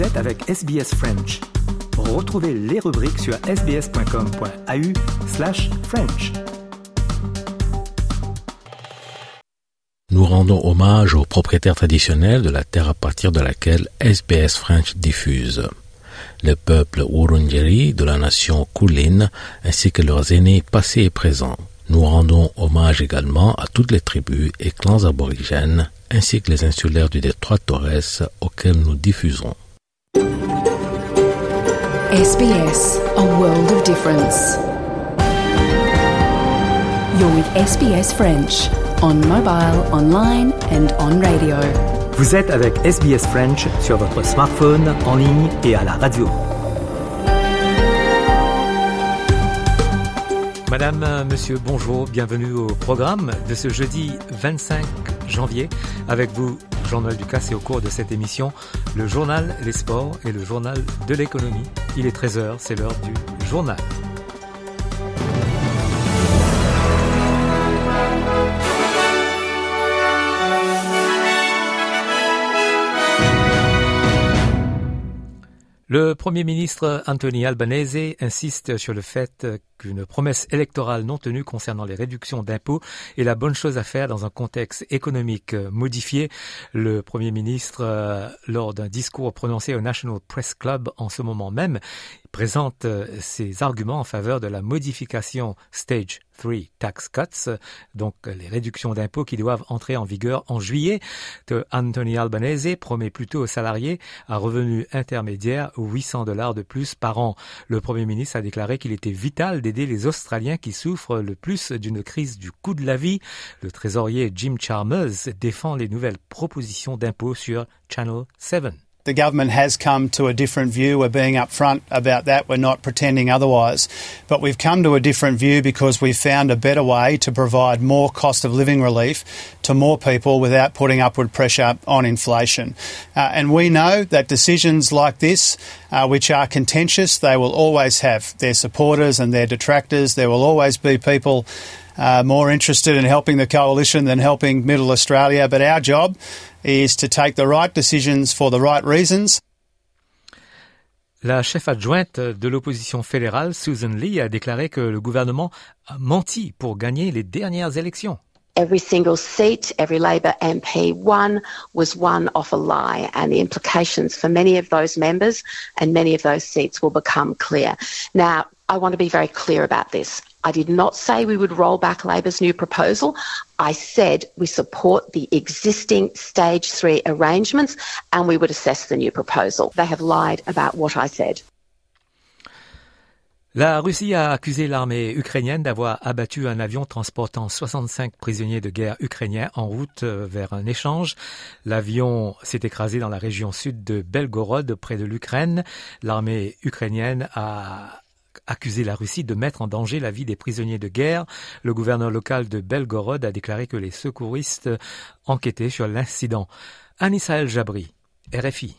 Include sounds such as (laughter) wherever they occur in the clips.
Êtes avec SBS French. Retrouvez les rubriques sur sbs.com.au French. Nous rendons hommage aux propriétaires traditionnels de la terre à partir de laquelle SBS French diffuse. Le peuple Wurundjeri de la nation Kulin ainsi que leurs aînés passés et présents. Nous rendons hommage également à toutes les tribus et clans aborigènes ainsi que les insulaires du détroit Torres auxquels nous diffusons. SBS, a world of difference. You're with SBS French on mobile, online and on radio. Vous êtes avec SBS French sur votre smartphone, en ligne et à la radio. Madame, euh, monsieur, bonjour, bienvenue au programme de ce jeudi 25 janvier. Avec vous, Jean-Noël Ducasse, et au cours de cette émission, le journal Les Sports et le journal de l'économie. Il est 13h, c'est l'heure du journal. Le Premier ministre Anthony Albanese insiste sur le fait qu'une promesse électorale non tenue concernant les réductions d'impôts est la bonne chose à faire dans un contexte économique modifié. Le Premier ministre, euh, lors d'un discours prononcé au National Press Club en ce moment même, présente euh, ses arguments en faveur de la modification Stage 3 Tax Cuts, donc les réductions d'impôts qui doivent entrer en vigueur en juillet. Anthony Albanese promet plutôt aux salariés un revenu intermédiaire 800 dollars de plus par an. Le Premier ministre a déclaré qu'il était vital d'aider les Australiens qui souffrent le plus d'une crise du coût de la vie. Le trésorier Jim Chalmers défend les nouvelles propositions d'impôts sur Channel 7. The government has come to a different view. We're being upfront about that. We're not pretending otherwise. But we've come to a different view because we've found a better way to provide more cost of living relief to more people without putting upward pressure on inflation. Uh, and we know that decisions like this, uh, which are contentious, they will always have their supporters and their detractors. There will always be people uh, more interested in helping the coalition than helping Middle Australia. But our job is to take the right decisions for the right reasons. La chef adjointe de l'opposition fédérale, Susan Lee, a déclaré que le gouvernement a menti pour gagner les dernières élections. Every single seat, every Labor MP won was won off a lie, and the implications for many of those members and many of those seats will become clear. Now, I want to be very clear about this. I did not say we would roll back Labor's new proposal. I said we support the existing stage three arrangements and we would assess the new proposal. They have lied about what I said. La Russie a accusé l'armée ukrainienne d'avoir abattu un avion transportant 65 prisonniers de guerre ukrainiens en route vers un échange. L'avion s'est écrasé dans la région sud de Belgorod, près de l'Ukraine. L'armée ukrainienne a accusé la Russie de mettre en danger la vie des prisonniers de guerre. Le gouverneur local de Belgorod a déclaré que les secouristes enquêtaient sur l'incident. Anissa El Jabri, RFI.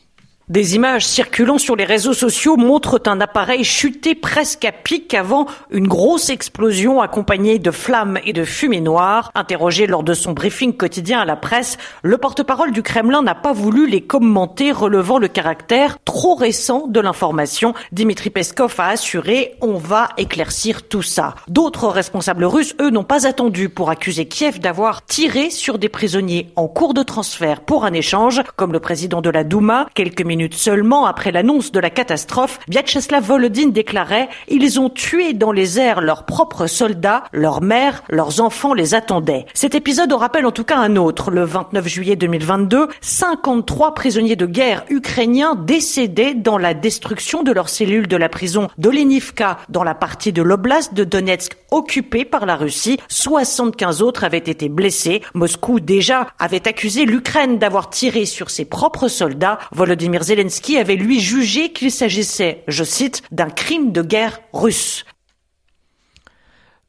Des images circulant sur les réseaux sociaux montrent un appareil chuté presque à pic avant une grosse explosion accompagnée de flammes et de fumée noire. Interrogé lors de son briefing quotidien à la presse, le porte-parole du Kremlin n'a pas voulu les commenter, relevant le caractère trop récent de l'information. Dimitri Peskov a assuré on va éclaircir tout ça. D'autres responsables russes, eux, n'ont pas attendu pour accuser Kiev d'avoir tiré sur des prisonniers en cours de transfert pour un échange, comme le président de la Douma. Quelques seulement après l'annonce de la catastrophe, Vyacheslav Volodin déclarait Ils ont tué dans les airs leurs propres soldats, leurs mères, leurs enfants les attendaient. Cet épisode en rappelle en tout cas un autre. Le 29 juillet 2022, 53 prisonniers de guerre ukrainiens décédés dans la destruction de leurs cellules de la prison d'Olenivka dans la partie de l'oblast de Donetsk occupée par la Russie. 75 autres avaient été blessés. Moscou déjà avait accusé l'Ukraine d'avoir tiré sur ses propres soldats. Volodymyr Zelensky avait lui jugé qu'il s'agissait, je cite, d'un crime de guerre russe.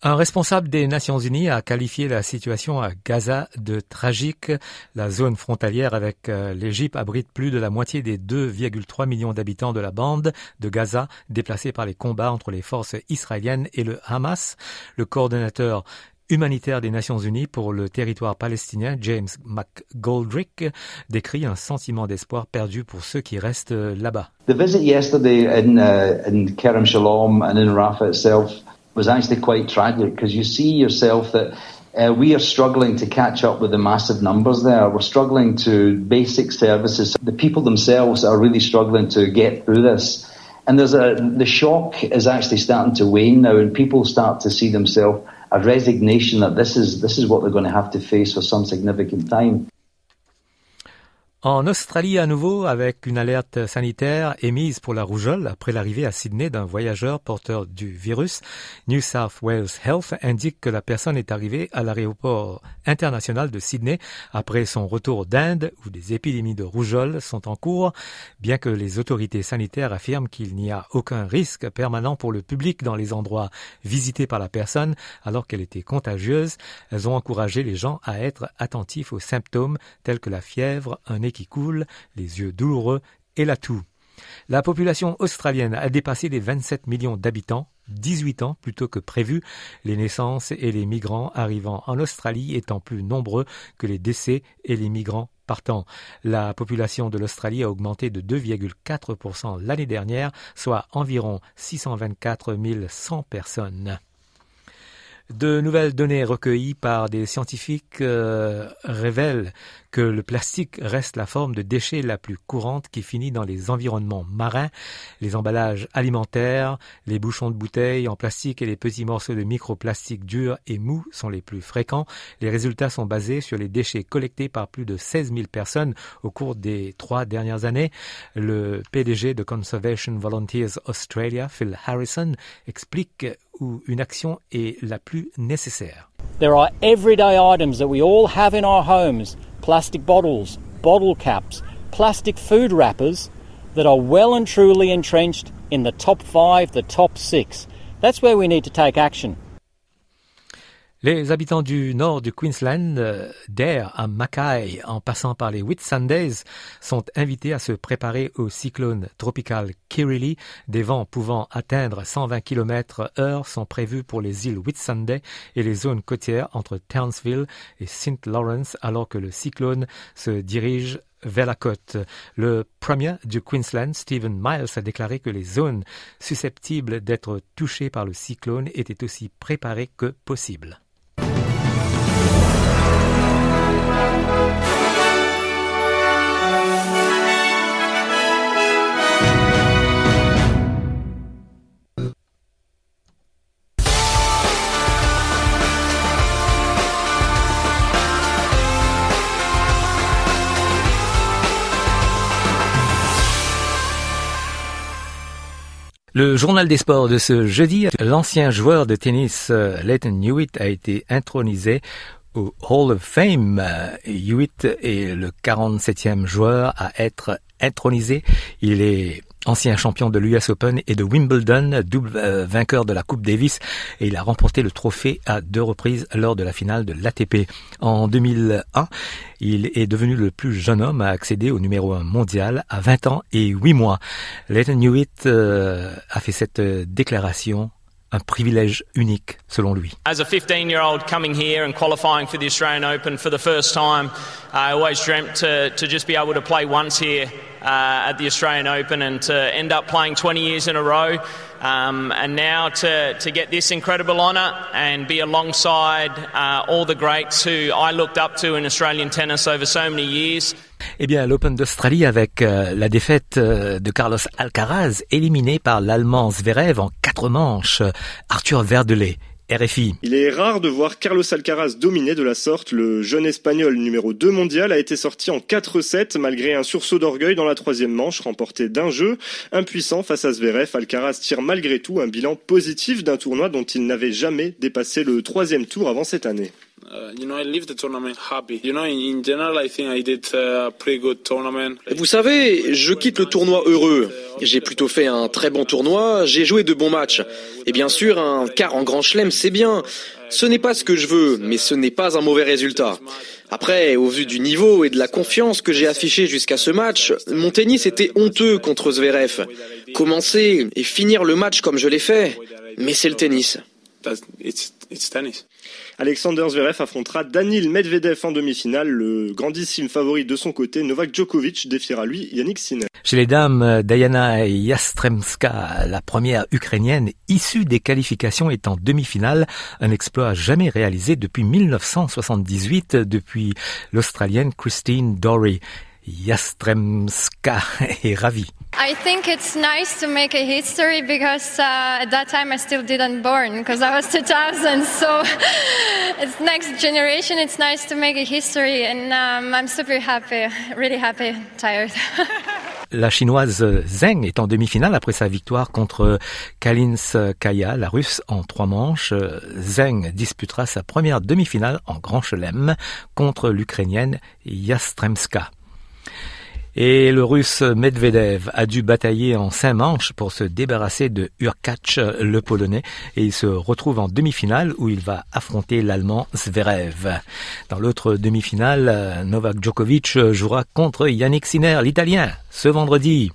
Un responsable des Nations Unies a qualifié la situation à Gaza de tragique. La zone frontalière avec euh, l'Égypte abrite plus de la moitié des 2,3 millions d'habitants de la bande de Gaza déplacés par les combats entre les forces israéliennes et le Hamas. Le coordonnateur humanitaire des Nations Unies pour le territoire palestinien, James McGoldrick, décrit un sentiment d'espoir perdu pour ceux qui restent là-bas. The visit yesterday in, uh, in Kerem Shalom and in Rafah itself was actually quite tragic because you see yourself that uh, we are struggling to catch up with the massive numbers there. We're struggling to basic services. The people themselves are really struggling to get through this. And there's a, the shock is actually starting to wane now and people start to see themselves a resignation that this is, this is what they're going to have to face for some significant time. En Australie à nouveau, avec une alerte sanitaire émise pour la rougeole après l'arrivée à Sydney d'un voyageur porteur du virus, New South Wales Health indique que la personne est arrivée à l'aéroport international de Sydney après son retour d'Inde où des épidémies de rougeole sont en cours, bien que les autorités sanitaires affirment qu'il n'y a aucun risque permanent pour le public dans les endroits visités par la personne alors qu'elle était contagieuse. Elles ont encouragé les gens à être attentifs aux symptômes tels que la fièvre, un qui coule, les yeux douloureux et la toux. La population australienne a dépassé les 27 millions d'habitants, 18 ans plutôt que prévu, les naissances et les migrants arrivant en Australie étant plus nombreux que les décès et les migrants partant. La population de l'Australie a augmenté de 2,4% l'année dernière, soit environ 624 100 personnes. De nouvelles données recueillies par des scientifiques euh, révèlent que le plastique reste la forme de déchet la plus courante qui finit dans les environnements marins. Les emballages alimentaires, les bouchons de bouteilles en plastique et les petits morceaux de microplastique durs et mous sont les plus fréquents. Les résultats sont basés sur les déchets collectés par plus de 16 000 personnes au cours des trois dernières années. Le PDG de Conservation Volunteers Australia, Phil Harrison, explique où une action est la plus nécessaire. There are everyday items that we all have in our homes plastic bottles, bottle caps, plastic food wrappers that are well and truly entrenched in the top five, the top six. That's where we need to take action. Les habitants du nord du Queensland, euh, d'Air à Mackay, en passant par les Whitsundays, sont invités à se préparer au cyclone tropical Kirili. Des vents pouvant atteindre 120 km heure sont prévus pour les îles Whitsunday et les zones côtières entre Townsville et St. Lawrence, alors que le cyclone se dirige vers la côte. Le premier du Queensland, Stephen Miles, a déclaré que les zones susceptibles d'être touchées par le cyclone étaient aussi préparées que possible. Le journal des sports de ce jeudi, l'ancien joueur de tennis euh, Leighton Hewitt a été intronisé au Hall of Fame. Hewitt est le 47e joueur à être intronisé. Il est ancien champion de l'US Open et de Wimbledon, double euh, vainqueur de la Coupe Davis, et il a remporté le trophée à deux reprises lors de la finale de l'ATP. En 2001, il est devenu le plus jeune homme à accéder au numéro 1 mondial à 20 ans et 8 mois. Leighton Hewitt euh, a fait cette déclaration un privilège unique selon lui. As a 15-year-old coming here and qualifying for the Australian Open for the first time, I always dreamt to, to just be able to play once here uh, at the Australian Open and to end up playing 20 years in a row. Um, and now to, to get this incredible honour and be alongside uh, all the greats who I looked up to in Australian tennis over so many years. Eh bien, l'Open d'Australie avec euh, la défaite euh, de Carlos Alcaraz, éliminé par l'Allemand Zverev en quatre manches. Arthur Verdelet RFI. Il est rare de voir Carlos Alcaraz dominer de la sorte. Le jeune espagnol numéro 2 mondial a été sorti en 4-7 malgré un sursaut d'orgueil dans la troisième manche remporté d'un jeu. Impuissant face à Zverev, Alcaraz tire malgré tout un bilan positif d'un tournoi dont il n'avait jamais dépassé le troisième tour avant cette année. Vous savez, je quitte le tournoi heureux. J'ai plutôt fait un très bon tournoi, j'ai joué de bons matchs. Et bien sûr, un quart en grand chelem, c'est bien. Ce n'est pas ce que je veux, mais ce n'est pas un mauvais résultat. Après, au vu du niveau et de la confiance que j'ai affiché jusqu'à ce match, mon tennis était honteux contre Zverev. Commencer et finir le match comme je l'ai fait, mais c'est le tennis. It's, it's tennis. Alexander Zverev affrontera Danil Medvedev en demi-finale. Le grandissime favori de son côté, Novak Djokovic, défiera lui Yannick Sinner. Chez les dames, Diana Yastremska, la première ukrainienne issue des qualifications, est en demi-finale. Un exploit jamais réalisé depuis 1978, depuis l'Australienne Christine Dory. Yastremska (laughs) est ravie. I think it's nice to make a history because uh, at that time I still didn't born because I was (laughs) 2000. So (laughs) it's next generation. It's nice to make a history, and um, I'm super happy, really happy, tired. La chinoise Zheng est en demi-finale après sa victoire contre Kalinskaya, la russe, en trois manches. Zheng disputera sa première demi-finale en Grand Chelem contre l'Ukrainienne Yastremska. Et le russe Medvedev a dû batailler en cinq manches pour se débarrasser de Urkach, le polonais, et il se retrouve en demi-finale où il va affronter l'allemand Zverev. Dans l'autre demi-finale, Novak Djokovic jouera contre Yannick Sinner, l'italien, ce vendredi.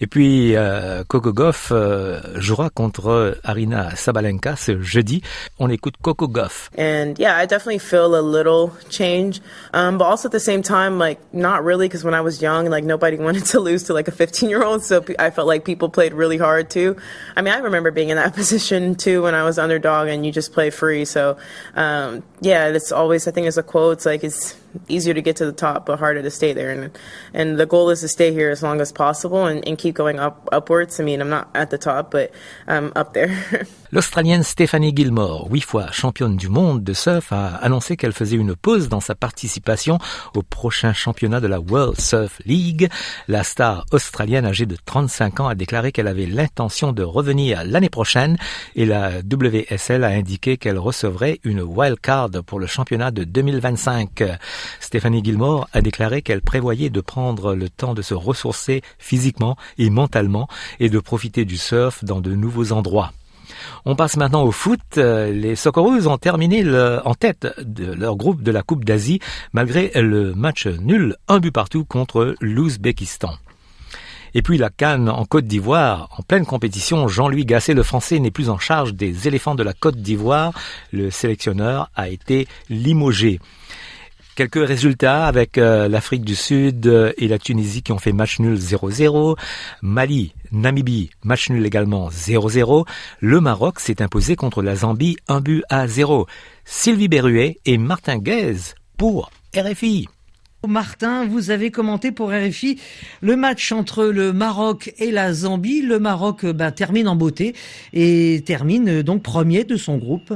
Et puis euh, Coco Goff euh, jouera contre Arina Sabalenka ce jeudi. On écoute Coco Goff. And yeah, I definitely feel a little change, um, but also at the same time, like not really, because when I was young, like nobody (laughs) wanted to lose to like a 15 year old, so I felt like people played really hard too. I mean, I remember being in that (laughs) position too when I was underdog, and you just play free. So um, yeah, it's always I think it's a quote. It's like it's easier to get to the top, but harder to stay there. And and the goal is to stay here as long as possible and, and keep going up upwards. I mean, I'm not at the top, but I'm up there. (laughs) L'Australienne Stephanie Gilmore, huit fois championne du monde de surf, a annoncé qu'elle faisait une pause dans sa participation au prochain championnat de la World Surf League. La star australienne âgée de 35 ans a déclaré qu'elle avait l'intention de revenir l'année prochaine et la WSL a indiqué qu'elle recevrait une wild card pour le championnat de 2025. Stephanie Gilmore a déclaré qu'elle prévoyait de prendre le temps de se ressourcer physiquement et mentalement et de profiter du surf dans de nouveaux endroits. On passe maintenant au foot. Les Socceroos ont terminé en tête de leur groupe de la Coupe d'Asie malgré le match nul, un but partout contre l'Ouzbékistan. Et puis la Cannes en Côte d'Ivoire, en pleine compétition, Jean-Louis Gasset, le français, n'est plus en charge des éléphants de la Côte d'Ivoire. Le sélectionneur a été limogé. Quelques résultats avec euh, l'Afrique du Sud et la Tunisie qui ont fait match nul 0-0. Mali, Namibie, match nul également 0-0. Le Maroc s'est imposé contre la Zambie un but à 0. Sylvie Berruet et Martin Guez pour RFI. Martin, vous avez commenté pour RFI le match entre le Maroc et la Zambie. Le Maroc ben, termine en beauté et termine donc premier de son groupe.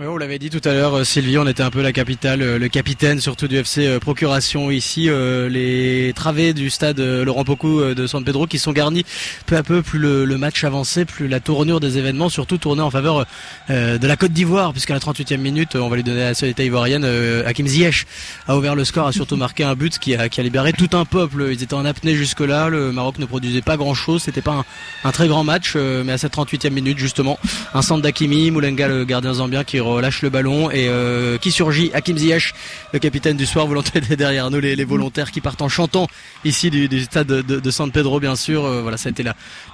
Oui, on l'avait dit tout à l'heure, euh, Sylvie, on était un peu la capitale, euh, le capitaine surtout du FC euh, Procuration ici, les travées du stade Laurent Pocou de San Pedro qui sont garnis peu à peu, plus le, match avançait, plus la tournure des événements surtout tournait en faveur de la Côte d'Ivoire, puisqu'à la 38e minute, on va lui donner la société ivoirienne, Hakim Ziyech a ouvert le score, a surtout marqué un but qui a, qui a libéré tout un peuple. Ils étaient en apnée jusque-là, le Maroc ne produisait pas grand-chose, c'était pas un, très grand match, mais à cette 38e minute justement, un centre d'Akimi, Moulenga le gardien zambien qui relâche le ballon et euh, qui surgit? Hakim Ziyech, le capitaine du soir, volontaire derrière nous, les, volontaires qui partent en chantant ici du, stade de, San Pedro, bien sûr. Euh, voilà, ça a été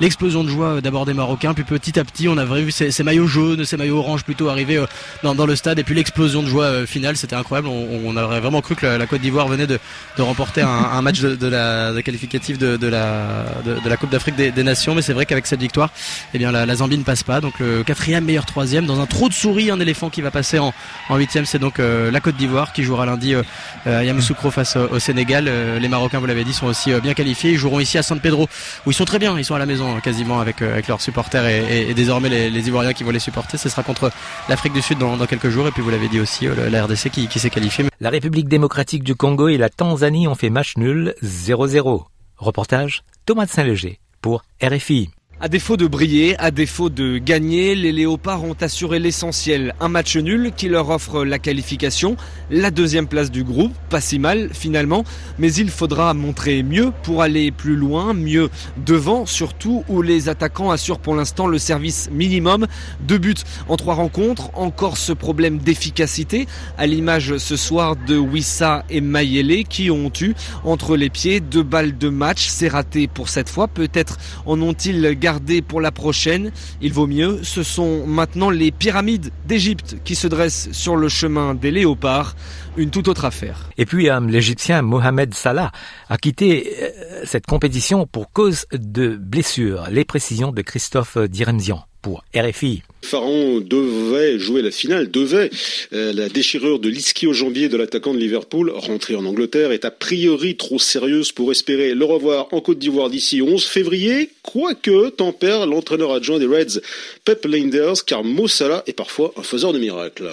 l'explosion de joie euh, d'abord des Marocains, puis petit à petit, on a vu ces, maillots jaunes, ces maillots orange plutôt arriver dans, le stade, et puis l'explosion de joie finale, c'était incroyable. On, aurait vraiment cru que la, Côte d'Ivoire venait de, remporter un, match de, la qualificatif de, la, de, la Coupe d'Afrique des, Nations, mais c'est vrai qu'avec cette victoire, eh bien la, la Zambie ne passe pas. Donc le quatrième meilleur troisième dans un trou de souris, un éléphant qui va passer en, en huitième. C'est donc euh, la Côte d'Ivoire qui jouera lundi euh, à Yamoussoukro face au Sénégal. Euh, les Marocains, vous l'avez dit, sont aussi bien qualifiés. Ils joueront ici à San Pedro où ils sont très bien. Ils sont à la maison quasiment avec, avec leurs supporters et, désormais les, Ivoiriens qui vont les supporter. Ce sera contre l'Afrique du Sud dans, quelques jours. Et puis vous l'avez dit aussi, la RDC qui, qui s'est qualifiée. La République démocratique du Congo et la Tanzanie ont fait match nul 0-0. Reportage Thomas de Saint-Léger pour RFI. À défaut de briller, à défaut de gagner, les Léopards ont assuré l'essentiel. Un match nul qui leur offre la qualification, la deuxième place du groupe, pas si mal finalement, mais il faudra montrer mieux pour aller plus loin, mieux devant surtout où les attaquants assurent pour l'instant le service minimum. Deux buts en trois rencontres, encore ce problème d'efficacité, à l'image ce soir de Wissa et Mayele qui ont eu entre les pieds deux balles de match. C'est raté pour cette fois, peut-être en ont-ils gardé pour la prochaine. Il vaut mieux, ce sont maintenant les pyramides d'Égypte qui se dressent sur le chemin des léopards, une toute autre affaire. Et puis l'Égyptien Mohamed Salah a quitté euh, cette compétition pour cause de blessure. Les précisions de Christophe Diremzian pour RFI. Pharaon devait jouer la finale, devait. Euh, la déchirure de l'ischio jambier de l'attaquant de Liverpool, rentré en Angleterre, est a priori trop sérieuse pour espérer le revoir en Côte d'Ivoire d'ici 11 février, quoique tempère l'entraîneur adjoint des Reds, Pep Linders, car Mo Salah est parfois un faiseur de miracles.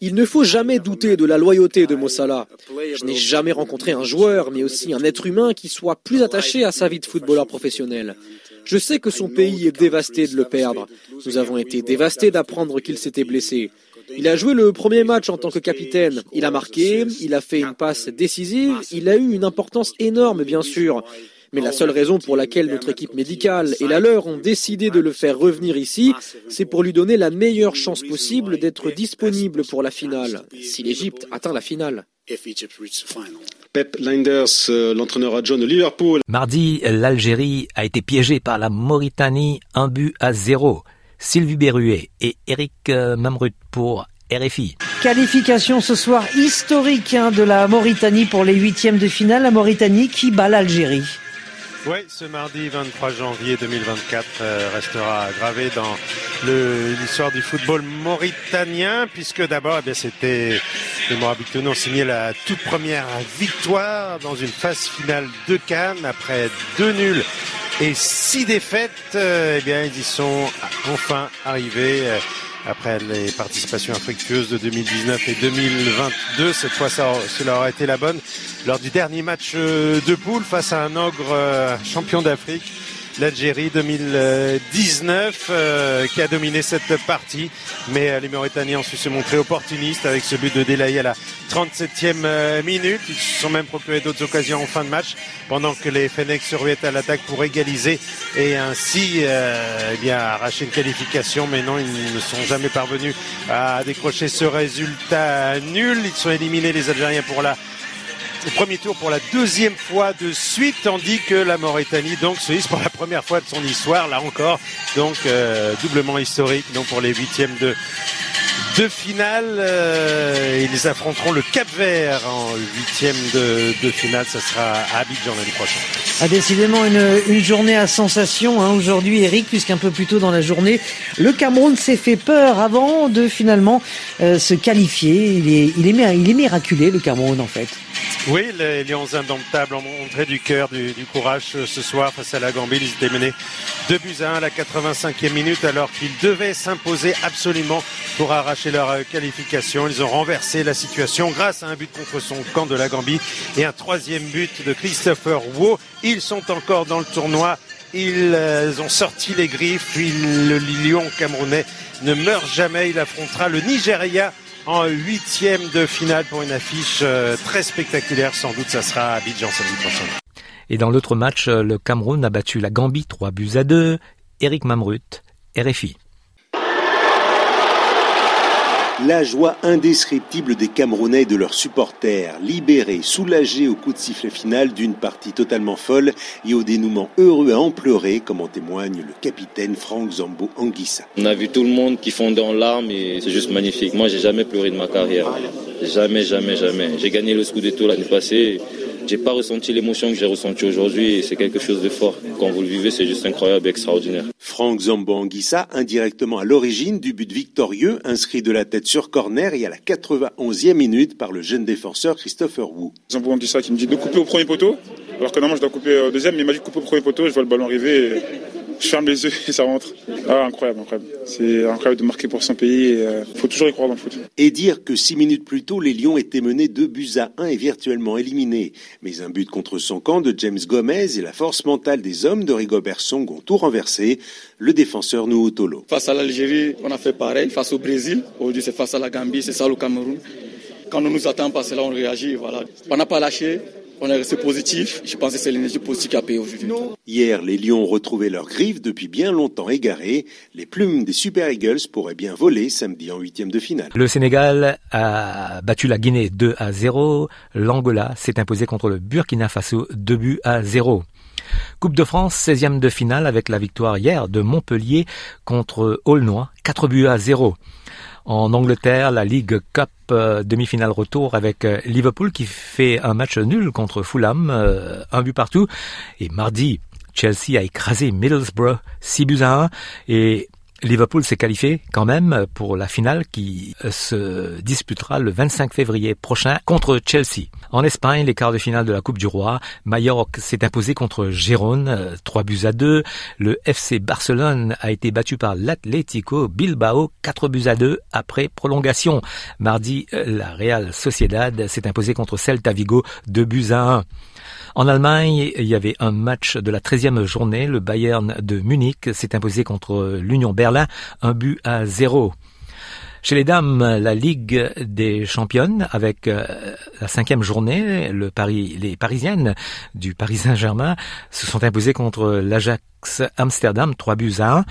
Il ne faut jamais douter de la loyauté de Mossala. Je n'ai jamais rencontré un joueur, mais aussi un être humain qui soit plus attaché à sa vie de footballeur professionnel. Je sais que son pays est dévasté de le perdre. Nous avons été dévastés d'apprendre qu'il s'était blessé. Il a joué le premier match en tant que capitaine. Il a marqué, il a fait une passe décisive, il a eu une importance énorme, bien sûr. Mais la seule raison pour laquelle notre équipe médicale et la leur ont décidé de le faire revenir ici, c'est pour lui donner la meilleure chance possible d'être disponible pour la finale, si l'Égypte atteint la finale. Pep Linders, euh, l'entraîneur adjoint de Liverpool. Mardi, l'Algérie a été piégée par la Mauritanie, un but à zéro. Sylvie Berruet et Eric euh, Mamrut pour RFI. Qualification ce soir historique hein, de la Mauritanie pour les huitièmes de finale. La Mauritanie qui bat l'Algérie. Oui, ce mardi 23 janvier 2024 euh, restera gravé dans l'histoire du football mauritanien, puisque d'abord, eh bien, c'était les Morabitouni ont signé la toute première victoire dans une phase finale de Cannes après deux nuls et six défaites. Euh, eh bien, ils y sont enfin arrivés. Euh, après les participations infructueuses de 2019 et 2022. Cette fois, cela aura été la bonne lors du dernier match euh, de poule face à un ogre euh, champion d'Afrique l'Algérie 2019 euh, qui a dominé cette partie. Mais euh, les Mauritaniens ont su se montrer opportunistes avec ce but de Delaye à la 37e euh, minute. Ils se sont même procuré d'autres occasions en fin de match pendant que les Fennecs se ruaient à l'attaque pour égaliser et ainsi eh bien arracher une qualification. Mais non, ils ne sont jamais parvenus à décrocher ce résultat nul. Ils sont éliminés les Algériens pour la premier tour pour la deuxième fois de suite, tandis que la Mauritanie donc se hisse pour la première fois de son histoire, là encore, donc euh, doublement historique, donc pour les huitièmes de de finale. Euh, ils affronteront le Cap Vert en huitième de, de finale. Ça sera à Abidjan l'année prochaine. Ah, décidément une, une journée à sensation hein, aujourd'hui, Eric, puisqu'un peu plus tôt dans la journée, le Cameroun s'est fait peur avant de finalement euh, se qualifier. Il est, il, est, il est miraculé, le Cameroun, en fait. Oui, les Lions indomptables ont montré du cœur, du, du, courage ce soir face à la Gambie. Ils étaient menés 2 buts à 1 à la 85e minute alors qu'ils devaient s'imposer absolument pour arracher leur euh, qualification. Ils ont renversé la situation grâce à un but contre son camp de la Gambie et un troisième but de Christopher Wu. Ils sont encore dans le tournoi. Ils euh, ont sorti les griffes. le lion camerounais ne meurt jamais. Il affrontera le Nigeria en huitième de finale pour une affiche euh, très spectaculaire. Sans doute, ça sera à Abidjan samedi prochain. Et dans l'autre match, le Cameroun a battu la Gambie 3 buts à 2. Eric Mamrut, RFI. La joie indescriptible des Camerounais et de leurs supporters, libérés, soulagés au coup de sifflet final d'une partie totalement folle et au dénouement heureux à en pleurer, comme en témoigne le capitaine Franck Zambo Anguissa. On a vu tout le monde qui fondait en larmes et c'est juste magnifique. Moi, j'ai jamais pleuré de ma carrière. Jamais, jamais, jamais. J'ai gagné le Scudetto l'année passée. J'ai pas ressenti l'émotion que j'ai ressentie aujourd'hui et c'est quelque chose de fort. Quand vous le vivez, c'est juste incroyable et extraordinaire. Franck Zambo Anguissa, indirectement à l'origine du but victorieux, inscrit de la tête sur corner et à la 91e minute par le jeune défenseur Christopher Wu. Zambo Anguissa qui me dit de couper au premier poteau, alors que normalement je dois couper au deuxième, mais il m'a dit de couper au premier poteau, je vois le ballon arriver. Et je ferme les yeux et ça rentre. Ah, incroyable, incroyable. C'est incroyable de marquer pour son pays. Il euh, faut toujours y croire dans le foot. Et dire que six minutes plus tôt, les Lions étaient menés deux buts à un et virtuellement éliminés. Mais un but contre son camp de James Gomez et la force mentale des hommes de Rigobert Song ont tout renversé. Le défenseur Nuutolo. Face à l'Algérie, on a fait pareil. Face au Brésil, aujourd'hui c'est face à la Gambie, c'est ça le Cameroun. Quand on nous attend pas, c'est là on réagit. Voilà. On n'a pas lâché. On est resté positif. Je pense que c'est l'énergie positive qui a payé aujourd'hui. Hier, les Lions ont retrouvé leurs griffes depuis bien longtemps égarées. Les plumes des Super Eagles pourraient bien voler samedi en huitième de finale. Le Sénégal a battu la Guinée 2 à 0. L'Angola s'est imposé contre le Burkina Faso 2 buts à 0. Coupe de France, 16e de finale avec la victoire hier de Montpellier contre Aulnoy, 4 buts à 0. En Angleterre, la Ligue Cup euh, demi-finale retour avec euh, Liverpool qui fait un match nul contre Fulham, euh, un but partout. Et mardi, Chelsea a écrasé Middlesbrough 6 buts à 1 et Liverpool s'est qualifié quand même pour la finale qui euh, se disputera le 25 février prochain contre Chelsea. En Espagne, les quarts de finale de la Coupe du Roi, Mallorca s'est imposé contre Gérone, 3 euh, buts à 2. Le FC Barcelone a été battu par l'Atlético Bilbao, 4 buts à 2 après prolongation. Mardi, euh, la Real Sociedad s'est imposée contre Celta Vigo, 2 buts à 1. En Allemagne, il y avait un match de la 13e journée. Le Bayern de Munich s'est imposé contre l'Union Berlin, un but à zéro. Chez les dames, la Ligue des championnes avec euh, la cinquième journée, le Paris, les Parisiennes du Paris Saint-Germain se sont imposées contre l'Ajax Amsterdam, 3 buts à 1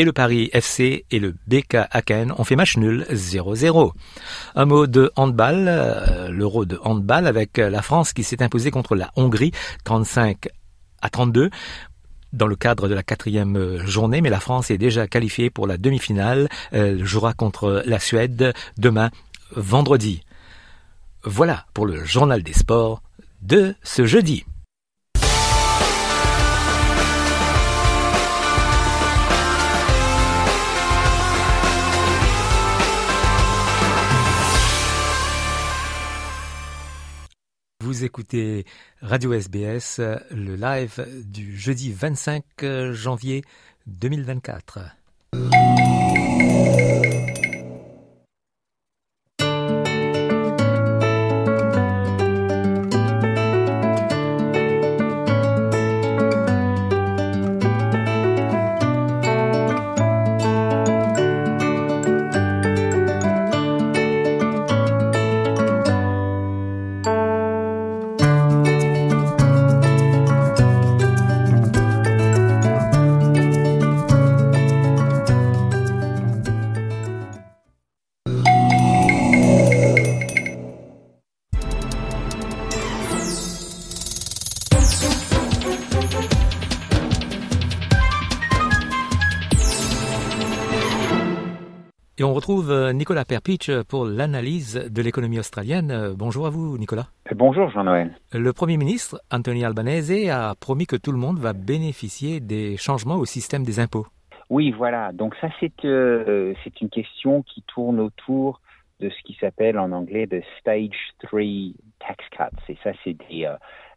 et le Paris FC et le BK Aken ont fait match nul 0-0. Un mot de handball, euh, l'euro de handball avec la France qui s'est imposée contre la Hongrie 35 à 32 dans le cadre de la quatrième journée, mais la France est déjà qualifiée pour la demi-finale. Elle jouera contre la Suède demain, vendredi. Voilà pour le journal des sports de ce jeudi. Vous écoutez Radio SBS, le live du jeudi 25 janvier 2024. Retrouve euh, Nicolas Perpich pour l'analyse de l'économie australienne. Euh, bonjour à vous, Nicolas. Euh, bonjour, Jean-Noël. Le Premier ministre, Anthony Albanese, a promis que tout le monde va bénéficier des changements au système des impôts. Oui, voilà. Donc ça, c'est euh, une question qui tourne autour de ce qui s'appelle en anglais de Stage 3 Tax Cuts. Et ça, c'est des,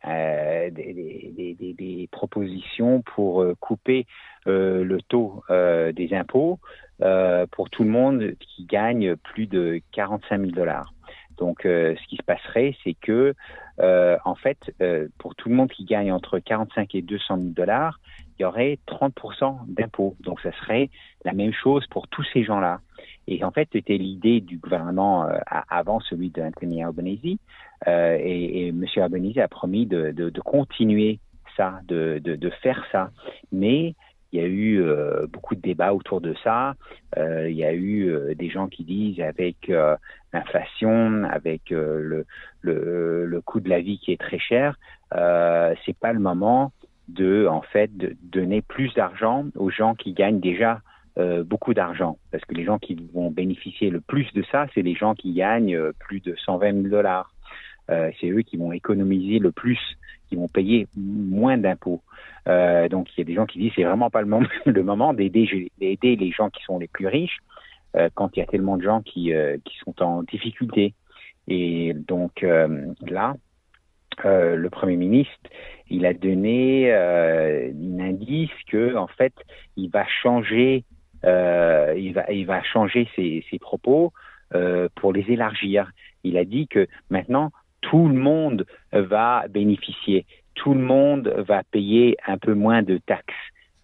euh, des, des, des, des, propositions pour couper euh, le taux des impôts euh, pour tout le monde qui gagne plus de 45 000 dollars. Donc, euh, ce qui se passerait, c'est que, euh, en fait, pour tout le monde qui gagne entre 45 et 200 000 dollars, il y aurait 30% d'impôts. Donc, ça serait la même chose pour tous ces gens-là. Et en fait, c'était l'idée du gouvernement avant celui d'Anthony Albanese. Euh, et, et M. Albanese a promis de, continuer ça, de, de, faire ça. Mais il y a eu euh, beaucoup de débats autour de ça. Euh, il y a eu euh, des gens qui disent avec l'inflation, avec le, coût de la vie qui est très cher, c'est pas le moment de en fait de donner plus d'argent aux gens qui gagnent déjà beaucoup d'argent. Parce que les gens qui vont bénéficier le plus de ça, c'est les gens qui gagnent plus de 120 000 dollars. c'est eux qui vont économiser le plus, qui vont payer moins d'impôts. Euh, donc il y a des gens qui disent c'est vraiment pas le (laughs) moment, d'aider les gens qui sont les plus riches euh, quand il y a tellement de gens qui euh, sont en difficulté. Et donc là, le premier ministre, il a donné un indice que en fait il va changer, il va changer ses propos pour les élargir. Il a dit que maintenant tout le monde va bénéficier tout le monde va payer un peu moins de taxes.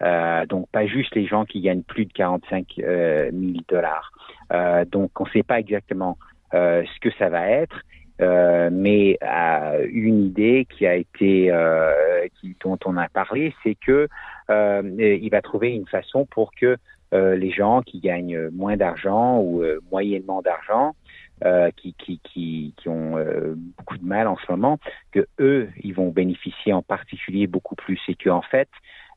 Euh, donc pas juste les gens qui gagnent plus de 45 euh, 000 dollars. Euh, donc on ne sait pas exactement euh, ce que ça va être, euh, mais euh, une idée qui a été qui, dont on a parlé, c'est que il va trouver une façon pour que les gens qui gagnent moins d'argent ou moyennement d'argent euh, qui, qui, qui, ont euh, beaucoup de mal en ce moment, que eux, ils vont bénéficier en particulier beaucoup plus et que en fait,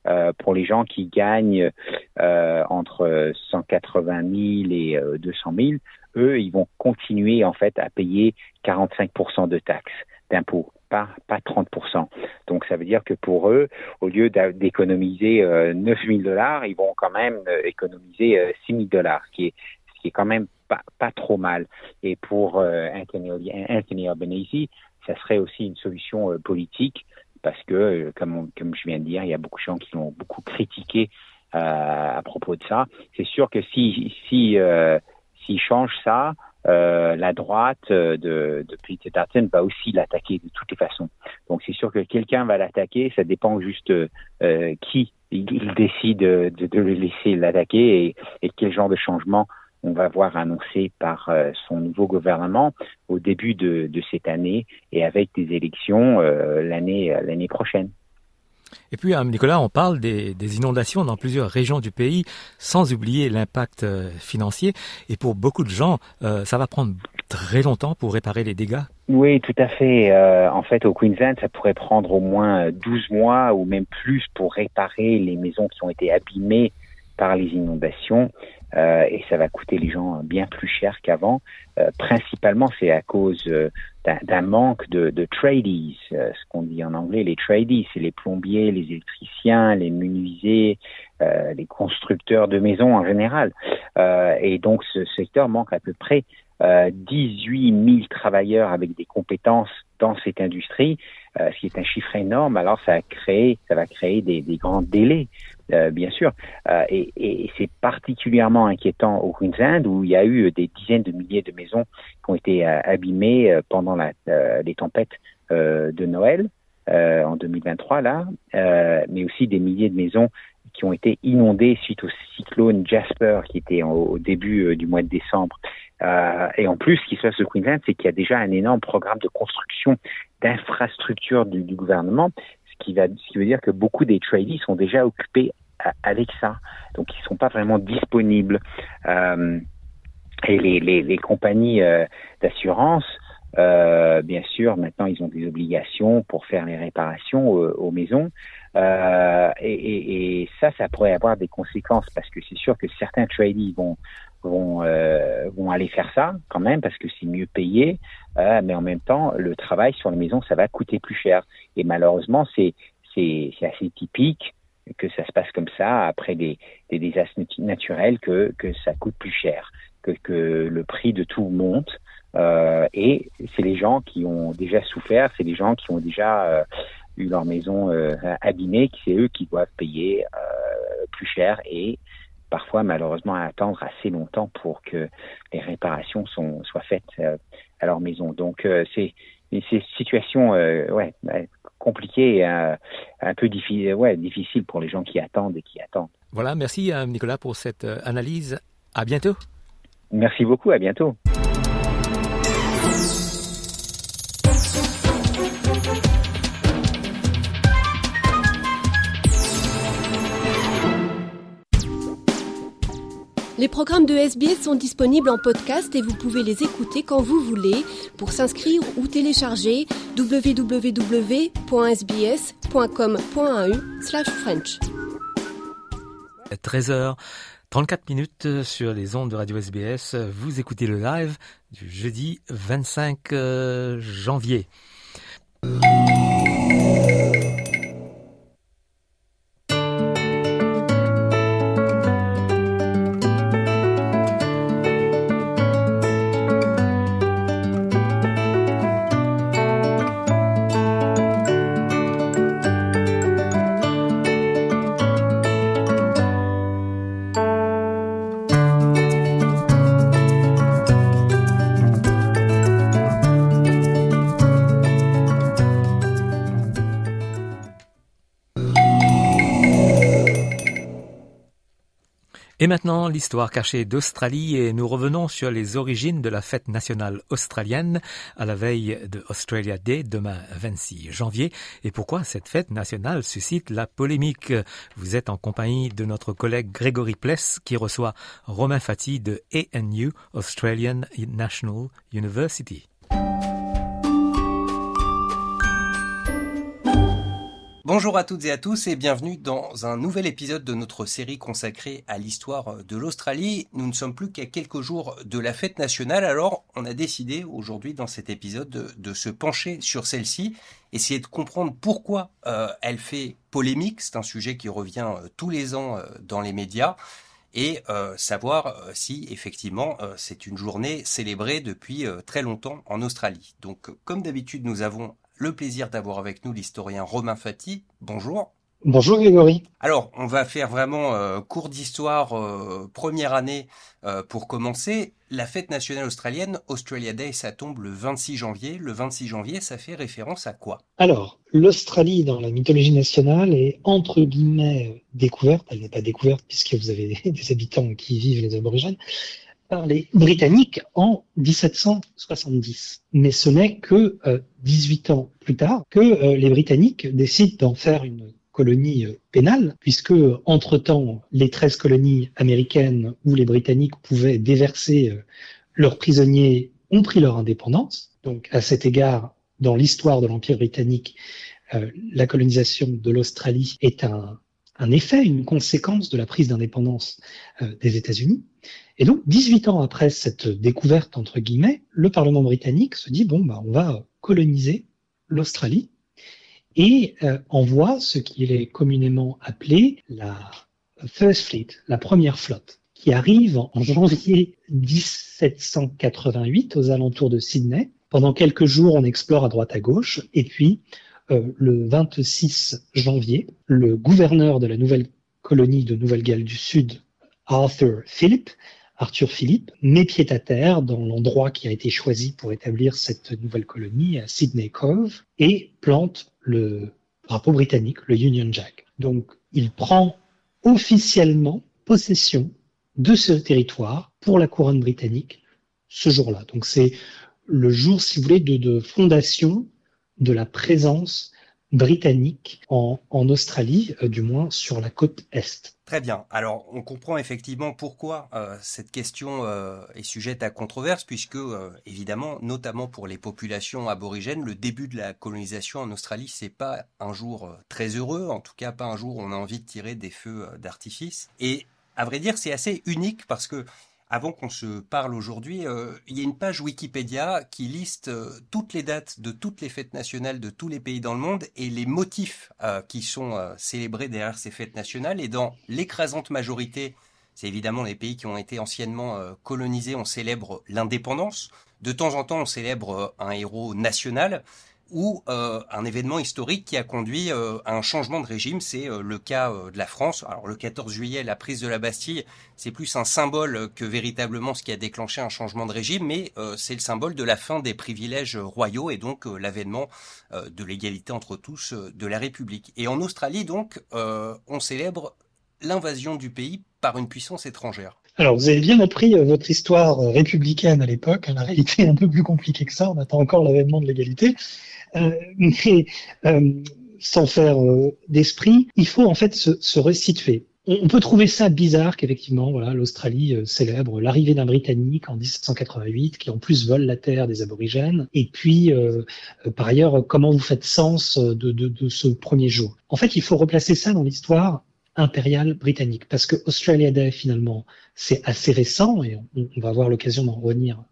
euh, pour les gens qui gagnent entre 180 000 et 200 000, eux, ils vont continuer en fait à payer 45% de taxes d'impôts pas, pas 30%. Donc ça veut dire que pour eux, au lieu d'économiser euh, 9 000 dollars, ils vont quand même économiser euh, 6 000 dollars, qui est, qui est quand même pas, pas trop mal. Et pour euh, Anthony, Anthony Albanese, ça serait aussi une solution euh, politique parce que, euh, comme, comme je viens de dire, il y a beaucoup de gens qui l'ont beaucoup critiqué à propos de ça. C'est sûr que si, si, s'il change ça, la droite de, de Peter va aussi l'attaquer de toutes les façons. Donc c'est sûr que quelqu'un va l'attaquer, ça dépend juste euh, qui il, décide de, le laisser l'attaquer et, quel genre de changement on va voir annoncé par euh, son nouveau gouvernement au début de, de, cette année et avec des élections euh, l'année l'année prochaine. Et puis, Nicolas, on parle des, des, inondations dans plusieurs régions du pays, sans oublier l'impact euh, financier. Et pour beaucoup de gens, euh, ça va prendre très longtemps pour réparer les dégâts. Oui, tout à fait. Euh, en fait, au Queensland, ça pourrait prendre au moins 12 mois ou même plus pour réparer les maisons qui ont été abîmées par les inondations. Euh, et ça va coûter les gens bien plus cher qu'avant. Euh, principalement, c'est à cause euh, d'un manque de, tradies, ce qu'on dit en anglais, les tradies, c'est les plombiers, les électriciens, les menuisiers, les constructeurs de maisons en général. et donc, ce secteur manque à peu près 18 000 travailleurs avec des compétences dans cette industrie, ce qui est un chiffre énorme. Alors, ça a créé, va créer des grands délais euh, bien sûr. Euh, et, c'est particulièrement inquiétant au Queensland où il y a eu des dizaines de milliers de maisons qui ont été euh, abîmées euh, pendant euh, les tempêtes de Noël en 2023 là, mais aussi des milliers de maisons qui ont été inondées suite au cyclone Jasper qui était au, début du mois de décembre. et en plus, ce qui se passe au Queensland, c'est qu'il y a déjà un énorme programme de construction d'infrastructures du gouvernement ce qui, veut dire que beaucoup des tradies sont déjà occupés avec ça. Donc, ils ne sont pas vraiment disponibles. Euh, et les, compagnies euh, d'assurance, euh, bien sûr, maintenant, ils ont des obligations pour faire les réparations aux, maisons. Et, ça, ça pourrait avoir des conséquences parce que c'est sûr que certains tradies vont vont euh, vont aller faire ça quand même parce que c'est mieux payé, euh, mais en même temps, le travail sur les maisons, ça va coûter plus cher. Et malheureusement, c'est assez typique que ça se passe comme ça après des, désastres naturels que que ça coûte plus cher, que que le prix de tout monte. Euh, et c'est les gens qui ont déjà souffert, c'est les gens qui ont déjà eu leur maison abîmée, c'est eux qui doivent payer plus cher et parfois malheureusement attendre assez longtemps pour que les réparations sont, soient faites euh, à leur maison. Donc euh, c'est une situation euh, ouais, compliquée, et, un peu difficile, ouais, difficile pour les gens qui attendent et qui attendent. Voilà, merci Nicolas pour cette analyse. À bientôt. Merci beaucoup, à bientôt. Les programmes de SBS sont disponibles en podcast et vous pouvez les écouter quand vous voulez. Pour s'inscrire ou télécharger, www.sbs.com.au French. 13h. 34 minutes sur les ondes de Radio SBS. Vous écoutez le live du jeudi 25 janvier. Maintenant, l'histoire cachée d'Australie et nous revenons sur les origines de la fête nationale australienne à la veille de Australia Day, demain 26 janvier. Et pourquoi cette fête nationale suscite la polémique? Vous êtes en compagnie de notre collègue Grégory Pless qui reçoit Romain Fati de ANU, Australian National University. Bonjour à toutes et à tous et bienvenue dans un nouvel épisode de notre série consacrée à l'histoire de l'Australie. Nous ne sommes plus qu'à quelques jours de la fête nationale, alors on a décidé aujourd'hui dans cet épisode de, se pencher sur celle-ci, essayer de comprendre pourquoi euh, elle fait polémique, c'est un sujet qui revient euh, tous les ans euh, dans les médias, et savoir si effectivement c'est une journée célébrée depuis très longtemps en Australie. Donc comme d'habitude nous avons le plaisir d'avoir avec nous l'historien Romain Fati. Bonjour. Bonjour Grégory. Alors, on va faire vraiment euh, cours d'histoire, euh, première année euh, pour commencer. La fête nationale australienne, Australia Day, ça tombe le 26 janvier. Le 26 janvier, ça fait référence à quoi? Alors, l'Australie dans la mythologie nationale est entre guillemets découverte. Elle n'est pas découverte puisque vous avez (laughs) des habitants qui vivent les aborigènes les Britanniques en 1770. Mais ce n'est que 18 euh, ans plus tard que euh, les Britanniques décident d'en faire une colonie euh, pénale, puisque entre-temps, les 13 colonies américaines où les Britanniques pouvaient déverser leurs prisonniers ont pris leur indépendance. Donc à cet égard, dans l'histoire de l'Empire britannique, la colonisation de l'Australie est un effet, une conséquence de la prise d'indépendance des États-Unis. Et donc, 18 ans après cette découverte, entre guillemets, le Parlement britannique se dit, bon, bah, on va coloniser l'Australie et euh, envoie ce qui est communément appelé la First Fleet, la première flotte, qui arrive en janvier 1788 aux alentours de Sydney. Pendant quelques jours, on explore à droite à gauche, et puis euh, le 26 janvier, le gouverneur de la nouvelle colonie de Nouvelle-Galles du Sud, Arthur Phillip, Arthur Philippe met pied à terre dans l'endroit qui a été choisi pour établir cette nouvelle colonie à Sydney Cove et plante le drapeau britannique, le Union Jack. Donc il prend officiellement possession de ce territoire pour la couronne britannique ce jour-là. Donc c'est le jour, si vous voulez, de, fondation de la présence britannique en, Australie, euh, du moins sur la côte est. Très bien. Alors, on comprend effectivement pourquoi euh, cette question euh, est sujette à controverse, puisque, évidemment, notamment pour les populations aborigènes, le début de la colonisation en Australie, c'est pas un jour très heureux, en tout cas pas un jour où on a envie de tirer des feux d'artifice. Et à vrai dire, c'est assez unique parce que avant qu'on se parle aujourd'hui, euh, il y a une page Wikipédia qui liste euh, toutes les dates de toutes les fêtes nationales de tous les pays dans le monde et les motifs euh, qui sont célébrés derrière ces fêtes nationales. Et dans l'écrasante majorité, c'est évidemment les pays qui ont été anciennement colonisés, on célèbre l'indépendance. De temps en temps, on célèbre un héros national ou euh, un événement historique qui a conduit euh, à un changement de régime. C'est euh, le cas de la France. Alors le 14 juillet, la prise de la Bastille, c'est plus un symbole que véritablement ce qui a déclenché un changement de régime, mais c'est le symbole de la fin des privilèges royaux et donc l'avènement de l'égalité entre tous de la République. Et en Australie, donc, on célèbre l'invasion du pays par une puissance étrangère. Alors, vous avez bien appris votre histoire républicaine à l'époque. La réalité est un peu plus compliquée que ça. On attend encore l'avènement de l'égalité. Euh, mais euh, sans faire euh, d'esprit, il faut en fait se, se resituer. On, peut trouver ça bizarre qu'effectivement, voilà, l'Australie célèbre l'arrivée d'un Britannique en 1788, qui en plus vole la terre des aborigènes. Et puis, par ailleurs, comment vous faites sens de, de, de, ce premier jour? En fait, il faut replacer ça dans l'histoire impériale britannique, parce que Australia Day, finalement, c'est assez récent, et on, on va avoir l'occasion d'en revenir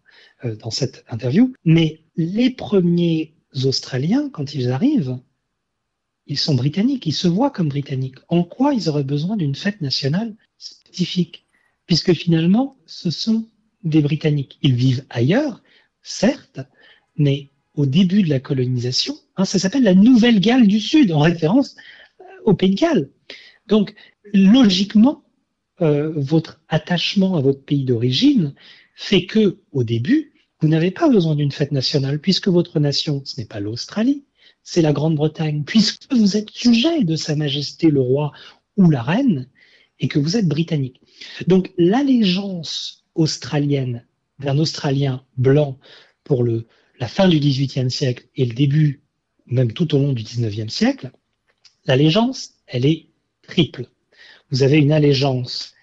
dans cette interview. Mais les premiers Australiens, quand ils arrivent, ils sont britanniques, ils se voient comme britanniques. En quoi ils auraient besoin d'une fête nationale spécifique? Puisque finalement, ce sont des Britanniques. Ils vivent ailleurs, certes, mais au début de la colonisation, hein, ça s'appelle la Nouvelle-Galles du Sud, en référence euh, au Pays de Galles. Donc, logiquement, euh, votre attachement à votre pays d'origine fait que, au début, vous n'avez pas besoin d'une fête nationale puisque votre nation, ce n'est pas l'Australie, c'est la Grande-Bretagne, puisque vous êtes sujet de Sa Majesté le roi ou la reine et que vous êtes britannique. Donc l'allégeance australienne d'un Australien blanc pour le, la fin du XVIIIe siècle et le début, même tout au long du XIXe siècle, l'allégeance, elle est triple. Vous avez une allégeance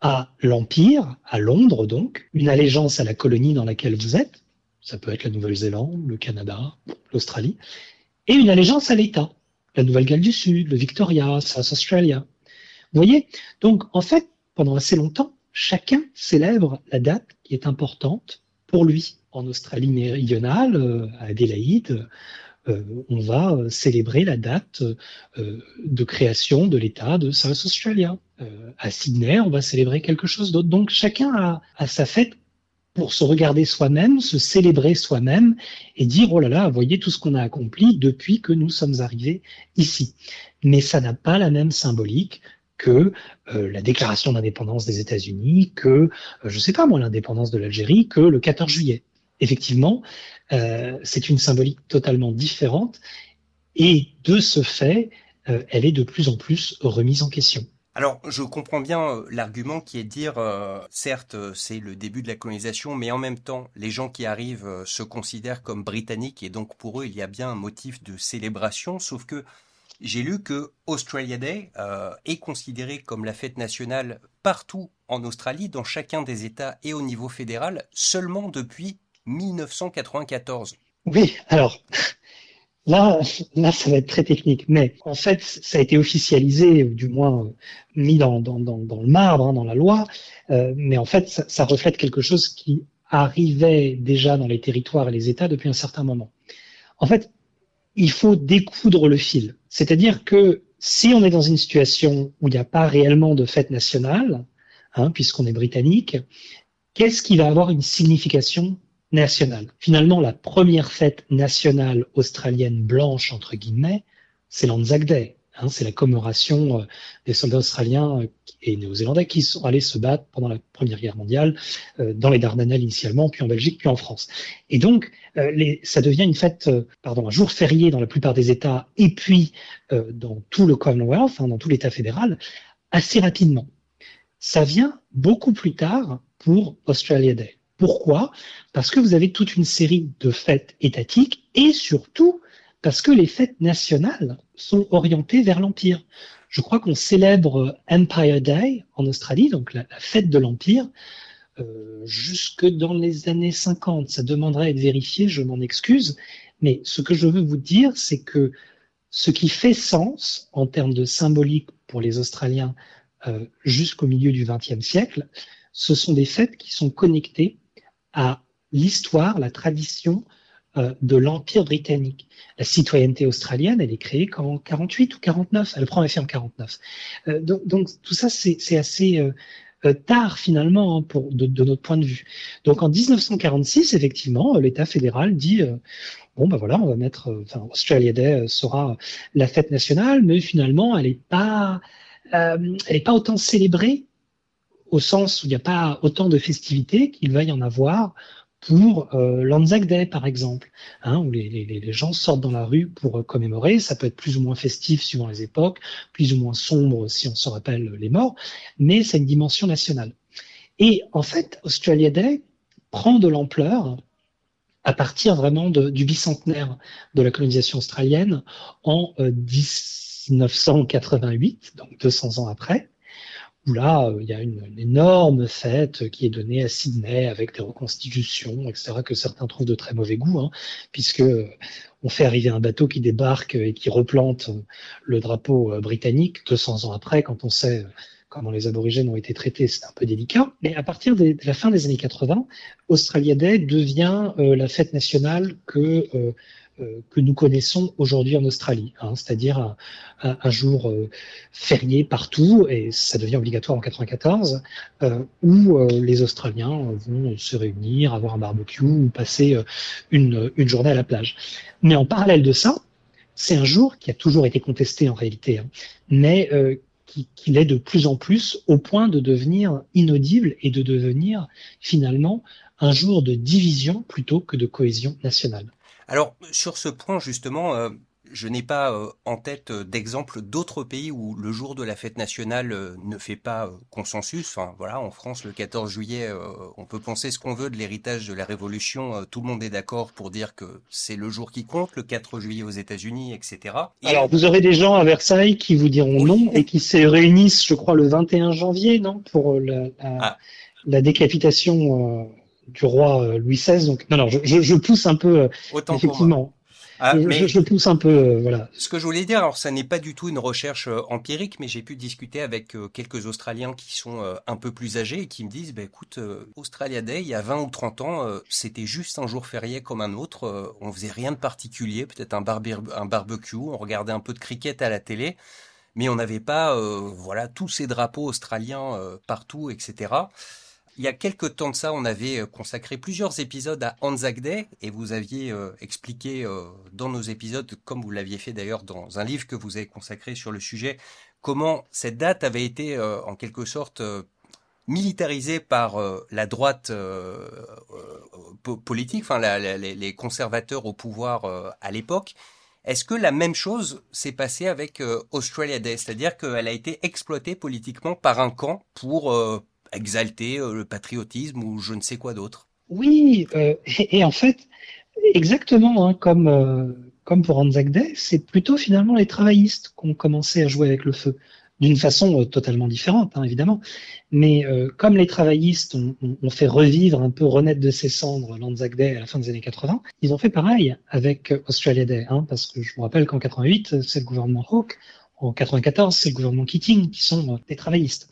à l'Empire, à Londres donc, une allégeance à la colonie dans laquelle vous êtes, ça peut être la Nouvelle-Zélande, le Canada, l'Australie, et une allégeance à l'État, la Nouvelle-Galles du Sud, le Victoria, South Australia. Vous voyez Donc en fait, pendant assez longtemps, chacun célèbre la date qui est importante pour lui. En Australie méridionale, euh, à Adélaïde, on va euh, célébrer la date de création de l'État de South Australia. à Sydney, on va célébrer quelque chose d'autre. Donc chacun a, sa fête pour se regarder soi-même, se célébrer soi-même et dire oh là là, voyez tout ce qu'on a accompli depuis que nous sommes arrivés ici. Mais ça n'a pas la même symbolique que euh, la déclaration d'indépendance des États-Unis, que, euh, je sais pas moi, l'indépendance de l'Algérie, que le 14 juillet. Effectivement, euh, c'est une symbolique totalement différente et de ce fait, elle est de plus en plus remise en question. Alors, je comprends bien l'argument qui est de dire, certes, c'est le début de la colonisation, mais en même temps, les gens qui arrivent se considèrent comme britanniques et donc pour eux, il y a bien un motif de célébration, sauf que j'ai lu que Australia Day euh, est considéré comme la fête nationale partout en Australie, dans chacun des États et au niveau fédéral, seulement depuis 1994. Oui, alors là, là, ça va être très technique, mais en fait, ça a été officialisé, ou du moins euh, mis dans, le marbre, hein, dans la loi, euh, mais en fait, ça, ça reflète quelque chose qui arrivait déjà dans les territoires et les États depuis un certain moment. En fait, il faut découdre le fil. C'est-à-dire que si on est dans une situation où il n'y a pas réellement de fête nationale, hein, puisqu'on est britannique, qu'est-ce qui va avoir une signification nationale Finalement, la première fête nationale australienne blanche, entre guillemets, c'est l'Anzac Day. Hein, c'est la commémoration euh, des soldats australiens euh, et néo-zélandais qui sont allés se battre pendant la Première Guerre mondiale euh, dans les Dardanelles initialement, puis en Belgique, puis en France. Et donc, ça devient une fête, pardon, un jour férié dans la plupart des États et puis dans tout le Commonwealth, hein, dans tout l'État fédéral, assez rapidement. Ça vient beaucoup plus tard pour Australia Day. Pourquoi? Parce que vous avez toute une série de fêtes étatiques et surtout parce que les fêtes nationales sont orientées vers l'Empire. Je crois qu'on célèbre Empire Day en Australie, donc la, fête de l'Empire, euh, jusque dans les années 50. Ça demanderait à être vérifié, je m'en excuse. Mais ce que je veux vous dire, c'est que ce qui fait sens en termes de symbolique pour les Australiens euh, jusqu'au milieu du XXe siècle, ce sont des fêtes qui sont connectées à l'histoire, la tradition euh, de l'Empire britannique. La citoyenneté australienne, elle est créée qu'en 48 ou 49, elle prend effet en 49. Euh, donc, donc, tout ça, c'est assez euh, tard finalement hein, pour, de, de, notre point de vue. Donc en 1946, effectivement, l'État fédéral dit bon ben voilà, on va mettre, enfin Australia Day sera la fête nationale, mais finalement, elle n'est pas, elle pas autant célébrée au sens où il n'y a pas autant de festivités qu'il va y en avoir pour euh, l'Anzac Day, par exemple, hein, où les, gens sortent dans la rue pour euh, commémorer. Ça peut être plus ou moins festif suivant les époques, plus ou moins sombre si on se rappelle les morts, mais c'est une dimension nationale. Et en fait, Australia Day prend de l'ampleur à partir vraiment du bicentenaire de la colonisation australienne en euh, 1988, donc 200 ans après, où là, euh, il y a une, énorme fête qui est donnée à Sydney avec des reconstitutions, etc., que certains trouvent de très mauvais goût, hein, puisque euh, on fait arriver un bateau qui débarque et qui replante euh, le drapeau britannique 200 ans après, quand on sait comment les aborigènes ont été traités, c'est un peu délicat. Mais à partir de la fin des années 80, Australia Day devient la fête nationale que que nous connaissons aujourd'hui en Australie, hein, c'est-à-dire un, jour euh, férié partout, et ça devient obligatoire en 94, euh, où les Australiens vont se réunir, avoir un barbecue ou passer une, une journée à la plage. Mais en parallèle de ça, c'est un jour qui a toujours été contesté en réalité, hein, mais qui, qui l'est de plus en plus au point de devenir inaudible et de devenir finalement un jour de division plutôt que de cohésion nationale. Alors sur ce point justement, euh, je n'ai pas euh, en tête euh, d'exemple d'autres pays où le jour de la fête nationale ne fait pas consensus. Enfin, voilà, en France, le 14 juillet, on peut penser ce qu'on veut de l'héritage de la Révolution. Tout le monde est d'accord pour dire que c'est le jour qui compte, le 4 juillet aux États-Unis, etc. Alors, vous aurez des gens à Versailles qui vous diront non et qui se réunissent, je crois, le 21 janvier, non, pour la, la, ah. la décapitation du roi Louis XVI. Donc, non, non, je, je, je pousse un peu, Autant effectivement. Ah, je, pousse un peu, euh, voilà. Ce que je voulais dire, alors ça n'est pas du tout une recherche euh, empirique, mais j'ai pu discuter avec euh, quelques Australiens qui sont un peu plus âgés et qui me disent, bah, écoute, Australia Day, il y a 20 ou 30 ans, c'était juste un jour férié comme un autre. on faisait rien de particulier, peut-être un, un barbecue, on regardait un peu de cricket à la télé, mais on n'avait pas, voilà, tous ces drapeaux australiens partout, etc. Il y a quelques temps de ça, on avait euh, consacré plusieurs épisodes à Anzac Day et vous aviez euh, expliqué euh, dans nos épisodes, comme vous l'aviez fait d'ailleurs dans un livre que vous avez consacré sur le sujet, comment cette date avait été en quelque sorte militarisée par la droite politique, enfin les conservateurs au pouvoir à l'époque. Est-ce que la même chose s'est passée avec Australia Day, c'est-à-dire qu'elle a été exploitée politiquement par un camp pour exalter euh, le patriotisme ou je ne sais quoi d'autre. Oui, euh, et, en fait, exactement hein, comme, euh, comme pour Anzac Day, c'est plutôt finalement les travaillistes qui ont commencé à jouer avec le feu, d'une façon totalement différente, hein, évidemment. Mais comme les travaillistes ont, fait revivre un peu, renaître de ses cendres l'Anzac Day à la fin des années 80, ils ont fait pareil avec Australia Day, hein, parce que je vous rappelle qu'en 88, c'est le gouvernement Hawke, en 94, c'est le gouvernement Keating qui sont des travaillistes.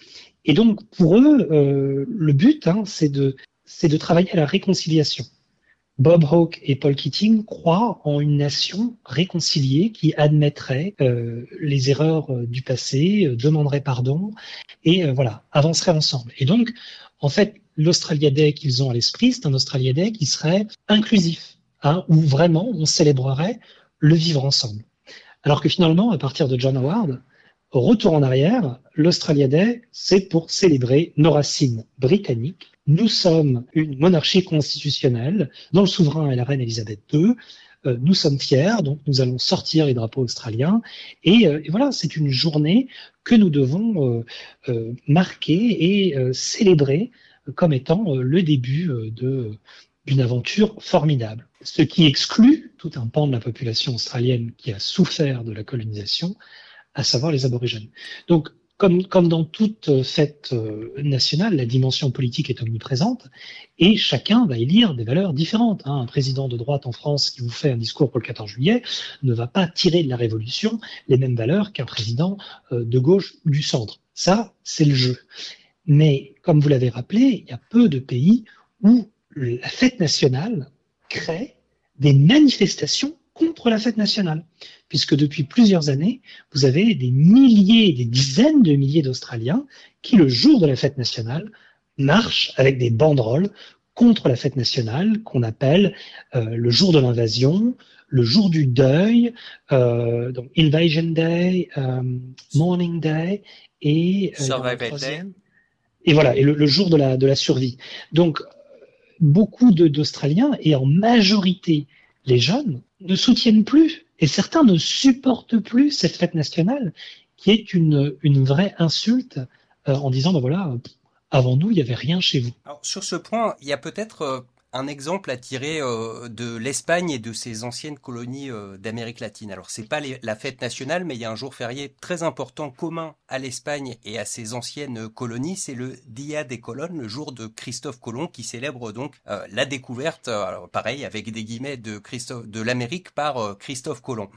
Et donc, pour eux, euh, le but, hein, c'est de, de travailler à la réconciliation. Bob Hawke et Paul Keating croient en une nation réconciliée qui admettrait euh, les erreurs euh, du passé, euh, demanderait pardon et euh, voilà, avancerait ensemble. Et donc, en fait, l'Australia Day qu'ils ont à l'esprit, c'est un Australia Day qui serait inclusif, hein, où vraiment on célébrerait le vivre ensemble. Alors que finalement, à partir de John Howard, Retour en arrière, l'Australia Day, c'est pour célébrer nos racines britanniques. Nous sommes une monarchie constitutionnelle dont le souverain est la reine Elisabeth II. Euh, nous sommes fiers, donc nous allons sortir les drapeaux australiens. Et, euh, voilà, c'est une journée que nous devons euh, marquer et célébrer comme étant le début d'une aventure formidable. Ce qui exclut tout un pan de la population australienne qui a souffert de la colonisation, à savoir les aborigènes. Donc, comme, dans toute fête euh, nationale, la dimension politique est omniprésente et chacun va élire des valeurs différentes. Hein. Un président de droite en France qui vous fait un discours pour le 14 juillet ne va pas tirer de la Révolution les mêmes valeurs qu'un président euh, de gauche ou du centre. Ça, c'est le jeu. Mais comme vous l'avez rappelé, il y a peu de pays où la fête nationale crée des manifestations contre la fête nationale puisque depuis plusieurs années, vous avez des milliers, des dizaines de milliers d'Australiens qui, le jour de la fête nationale, marchent avec des banderoles contre la fête nationale qu'on appelle euh, le jour de l'invasion, le jour du deuil, euh, donc Invasion Day, euh, Morning Day et Day. Et voilà, et le, jour de la, de la survie. Donc, beaucoup d'Australiens, et en majorité les jeunes, ne soutiennent plus et certains ne supportent plus cette fête nationale qui est une, vraie insulte euh, en disant, ben voilà, avant nous, il n'y avait rien chez vous. Sur ce point, il y a peut-être euh, un exemple à tirer euh, de l'Espagne et de ses anciennes colonies euh, d'Amérique latine. Alors c'est pas la fête nationale, mais il y a un jour férié très important commun à l'Espagne et à ses anciennes colonies, c'est le Dia de Colón, le jour de Christophe Colomb, qui célèbre donc euh, la découverte, alors pareil avec des guillemets de Christophe, de l'Amérique par Christophe Colomb.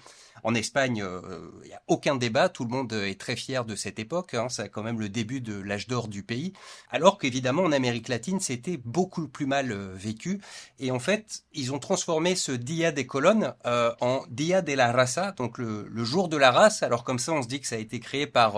En Espagne, il euh, n'y a aucun débat, tout le monde est très fier de cette époque, hein, c'est quand même le début de l'âge d'or du pays, alors qu'évidemment en Amérique latine c'était beaucoup plus mal euh, vécu, et en fait ils ont transformé ce Dia des Colonnes euh, en Dia de la Raza, donc le, jour de la race, alors comme ça on se dit que ça a été créé par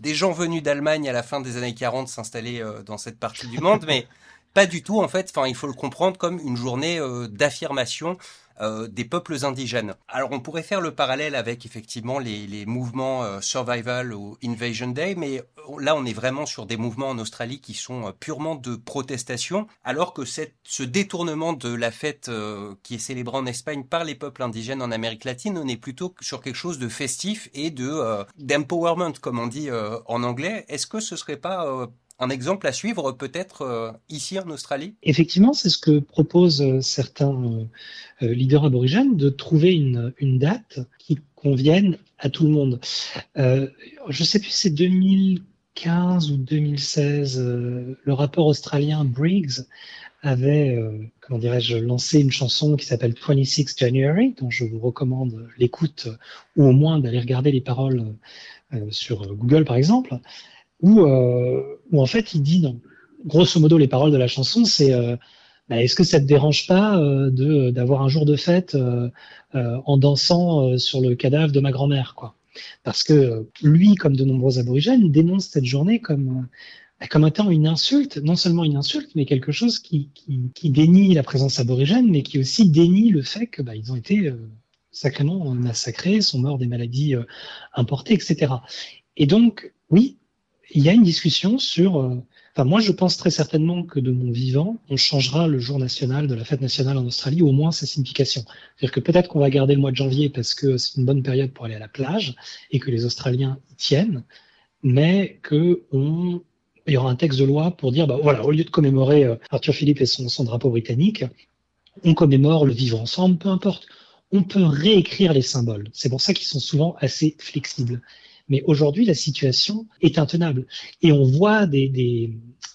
des gens venus d'Allemagne à la fin des années 40 s'installer dans cette partie du monde, mais pas du tout en fait. Enfin, il faut le comprendre comme une journée d'affirmation euh, des peuples indigènes. Alors on pourrait faire le parallèle avec effectivement les, mouvements euh, Survival ou Invasion Day, mais là on est vraiment sur des mouvements en Australie qui sont euh, purement de protestation, alors que ce détournement de la fête qui est célébrée en Espagne par les peuples indigènes en Amérique latine, on est plutôt sur quelque chose de festif et de d'empowerment, comme on dit en anglais. Est-ce que ce serait pas un exemple à suivre peut-être euh, ici en Australie? Effectivement, c'est ce que proposent euh, certains euh, leaders aborigènes, de trouver une, date qui convienne à tout le monde. je ne sais plus, c'est 2015 ou 2016, le rapport australien Briggs avait, comment dirais-je, lancé une chanson qui s'appelle 26 January, dont je vous recommande l'écoute, ou au moins d'aller regarder les paroles sur Google par exemple où, euh, où en fait il dit, non, grosso modo, les paroles de la chanson, c'est euh, bah, est-ce que ça te dérange pas euh, de d'avoir un jour de fête euh, en dansant sur le cadavre de ma grand-mère, quoi Parce que lui, comme de nombreux aborigènes, dénonce cette journée comme comme étant une insulte, non seulement une insulte, mais quelque chose qui, qui, qui dénie la présence aborigène, mais qui aussi dénie le fait que bah, ont été sacrément massacrés, sont morts des maladies importées, etc. Et donc, oui, il y a une discussion sur. Euh, enfin, moi, je pense très certainement que de mon vivant, on changera le jour national de la fête nationale en Australie, au moins sa signification. C'est-à-dire que peut-être qu'on va garder le mois de janvier parce que c'est une bonne période pour aller à la plage et que les Australiens y tiennent, mais que on il y aura un texte de loi pour dire, bah voilà, au lieu de commémorer euh, Arthur Philippe et son, son drapeau britannique, on commémore le vivre ensemble, peu importe. On peut réécrire les symboles. C'est pour ça qu'ils sont souvent assez flexibles. Mais aujourd'hui, la situation est intenable. Et on voit des,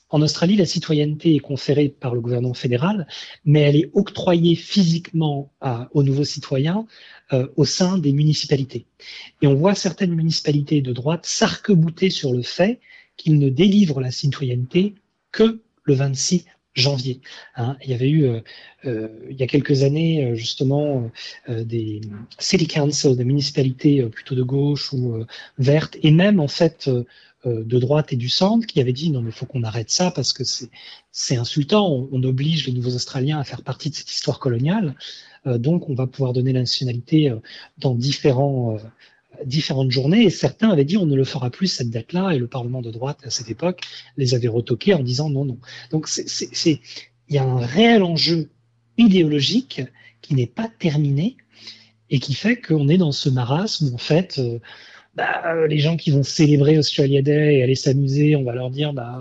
En Australie, la citoyenneté est conférée par le gouvernement fédéral, mais elle est octroyée physiquement aux nouveaux citoyens euh, au sein des municipalités. Et on voit certaines municipalités de droite s'arc-bouter sur le fait qu'ils ne délivrent la citoyenneté que le 26 janvier. Hein. Il y avait eu, euh, euh, il y a quelques années, euh, justement, des city councils, des municipalités plutôt de gauche ou vertes, et même en fait de droite et du centre, qui avaient dit non mais faut qu'on arrête ça parce que c'est insultant. On, on, oblige les nouveaux Australiens à faire partie de cette histoire coloniale. donc on va pouvoir donner la nationalité dans différents différentes journées et certains avaient dit on ne le fera plus cette date-là et le Parlement de droite à cette époque les avait retoqués en disant non non. Donc c'est il y a un réel enjeu idéologique qui n'est pas terminé et qui fait qu'on est dans ce marasme où en fait euh, bah, les gens qui vont célébrer Australia Day et aller s'amuser, on va leur dire bah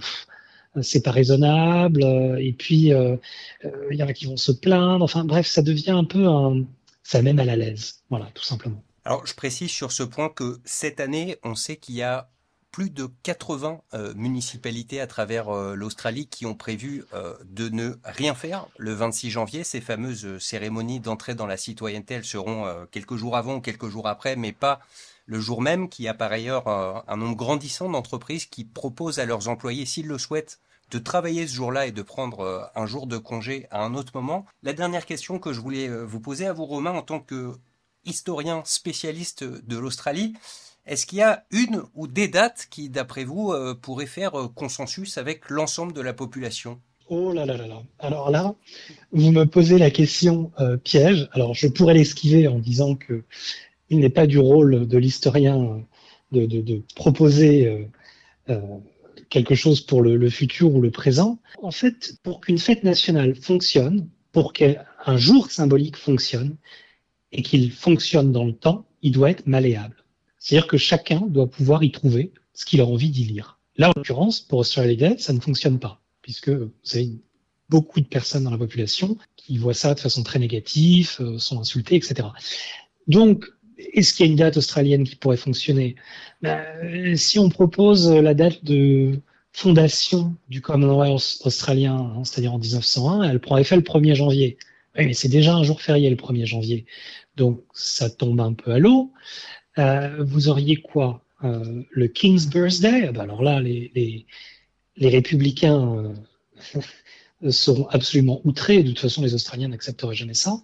c'est pas raisonnable et puis euh, euh, il y en a qui vont se plaindre. Enfin bref, ça devient un peu un ça même à la l'aise, voilà tout simplement. Alors, je précise sur ce point que cette année, on sait qu'il y a plus de 80 euh, municipalités à travers euh, l'Australie qui ont prévu euh, de ne rien faire le 26 janvier. Ces fameuses cérémonies d'entrée dans la citoyenneté, elles seront quelques jours avant ou quelques jours après, mais pas le jour même, qui a par ailleurs un nombre grandissant d'entreprises qui proposent à leurs employés, s'ils le souhaitent, de travailler ce jour-là et de prendre un jour de congé à un autre moment. La dernière question que je voulais vous poser à vous, Romain, en tant que historien spécialiste de l'Australie. Est-ce qu'il y a une ou des dates qui, d'après vous, euh, pourraient faire euh, consensus avec l'ensemble de la population? Oh là là là là. Alors là, vous me posez la question euh, piège. Alors je pourrais l'esquiver en disant que il n'est pas du rôle de l'historien de, proposer quelque chose pour le, futur ou le présent. En fait, pour qu'une fête nationale fonctionne, pour qu'un jour symbolique fonctionne, et qu'il fonctionne dans le temps, il doit être malléable. C'est-à-dire que chacun doit pouvoir y trouver ce qu'il a envie d'y lire. Là, en l'occurrence, pour Australia Day, ça ne fonctionne pas, puisque vous avez beaucoup de personnes dans la population qui voient ça de façon très négative, euh, sont insultées, etc. Donc, est-ce qu'il y a une date australienne qui pourrait fonctionner? Ben, Si on propose la date de fondation du Commonwealth australien, hein, c'est-à-dire en 1901, elle prend effet le 1er janvier. Oui, mais c'est déjà un jour férié le 1er janvier. Donc ça tombe un peu à l'eau. Euh, vous auriez quoi euh, Le King's Birthday? Ah bah Alors là, les, les, républicains euh, (laughs) seront absolument outrés. De toute façon, les Australiens n'accepteraient jamais ça.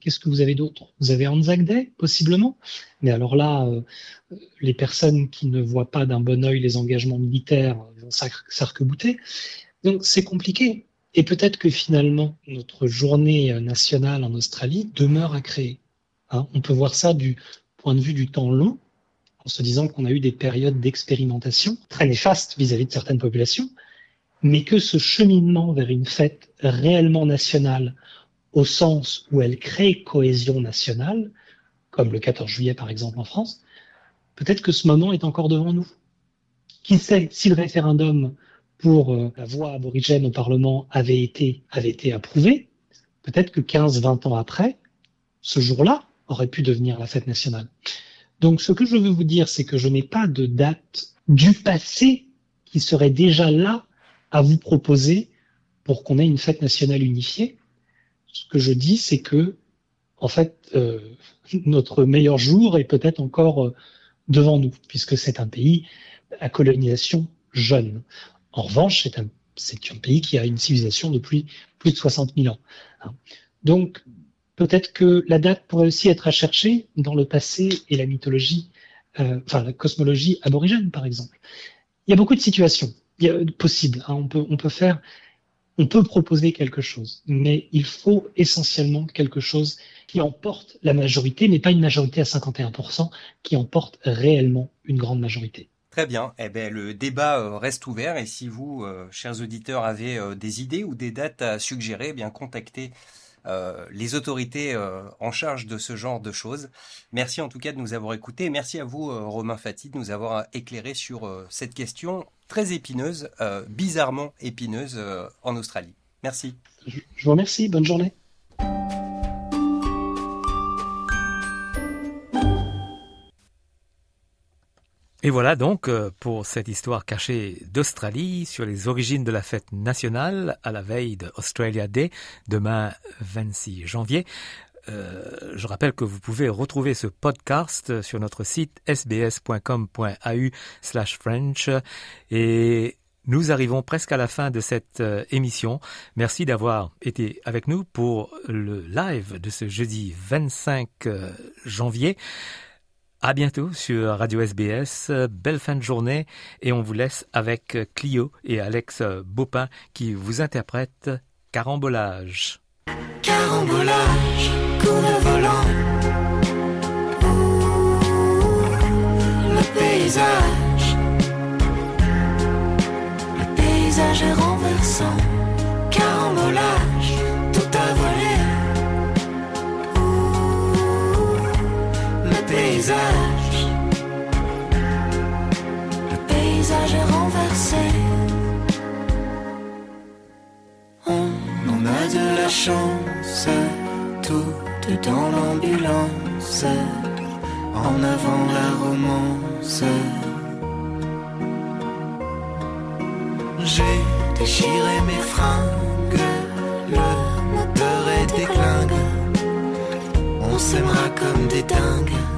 Qu'est-ce que vous avez d'autre? Vous avez Anzac Day, possiblement? Mais alors là, les personnes qui ne voient pas d'un bon œil les engagements militaires vont s'arc-bouter. Donc c'est compliqué. Et peut-être que finalement, notre journée nationale en Australie demeure à créer. Hein. on peut voir ça du point de vue du temps long, en se disant qu'on a eu des périodes d'expérimentation très néfastes vis-à-vis de certaines populations, mais que ce cheminement vers une fête réellement nationale, au sens où elle crée cohésion nationale, comme le 14 juillet par exemple en France, peut-être que ce moment est encore devant nous. Qui sait si le référendum pour euh, la voix aborigène au Parlement avait été, avait été approuvé, peut-être que 15-20 ans après, ce jour-là aurait pu devenir la fête nationale. Donc ce que je veux vous dire, c'est que je n'ai pas de date du passé qui serait déjà là à vous proposer pour qu'on ait une fête nationale unifiée. Ce que je dis, c'est que, en fait, euh, (laughs) notre meilleur jour est peut-être encore euh, devant nous, puisque c'est un pays à colonisation jeune. En revanche, c'est un, un pays qui a une civilisation depuis plus de 60 000 ans. Hein. Donc, peut-être que la date pourrait aussi être à chercher dans le passé et la mythologie, euh, enfin la cosmologie aborigène, par exemple. Il y a beaucoup de situations possibles. Hein. On, peut, on peut faire, on peut proposer quelque chose, mais il faut essentiellement quelque chose qui emporte la majorité, mais pas une majorité à 51%, qui emporte réellement une grande majorité. Très bien. Eh ben, le débat euh, reste ouvert et si vous, euh, chers auditeurs, avez des idées ou des dates à suggérer, eh bien contactez les autorités en charge de ce genre de choses. Merci en tout cas de nous avoir écoutés. Merci à vous, Romain Fati, de nous avoir éclairé sur cette question très épineuse, bizarrement épineuse en Australie. Merci. Je vous remercie. Bonne journée. Et voilà donc euh, pour cette histoire cachée d'Australie sur les origines de la fête nationale à la veille de Australia Day, demain 26 janvier. Euh, je rappelle que vous pouvez retrouver ce podcast sur notre site sbs.com.au slash French et nous arrivons presque à la fin de cette euh, émission. Merci d'avoir été avec nous pour le live de ce jeudi 25 janvier. À bientôt sur Radio SBS. Belle fin de journée et on vous laisse avec Clio et Alex Bopin qui vous interprètent Carambolage. Carambolage, coup de volant. le paysage. Le paysage est renversant. Carambolage, Le paysage est renversé. On en a de la chance, tout dans l'ambulance. En avant la romance. J'ai déchiré mes fringues, le moteur est déclingue. On s'aimera comme des dingues.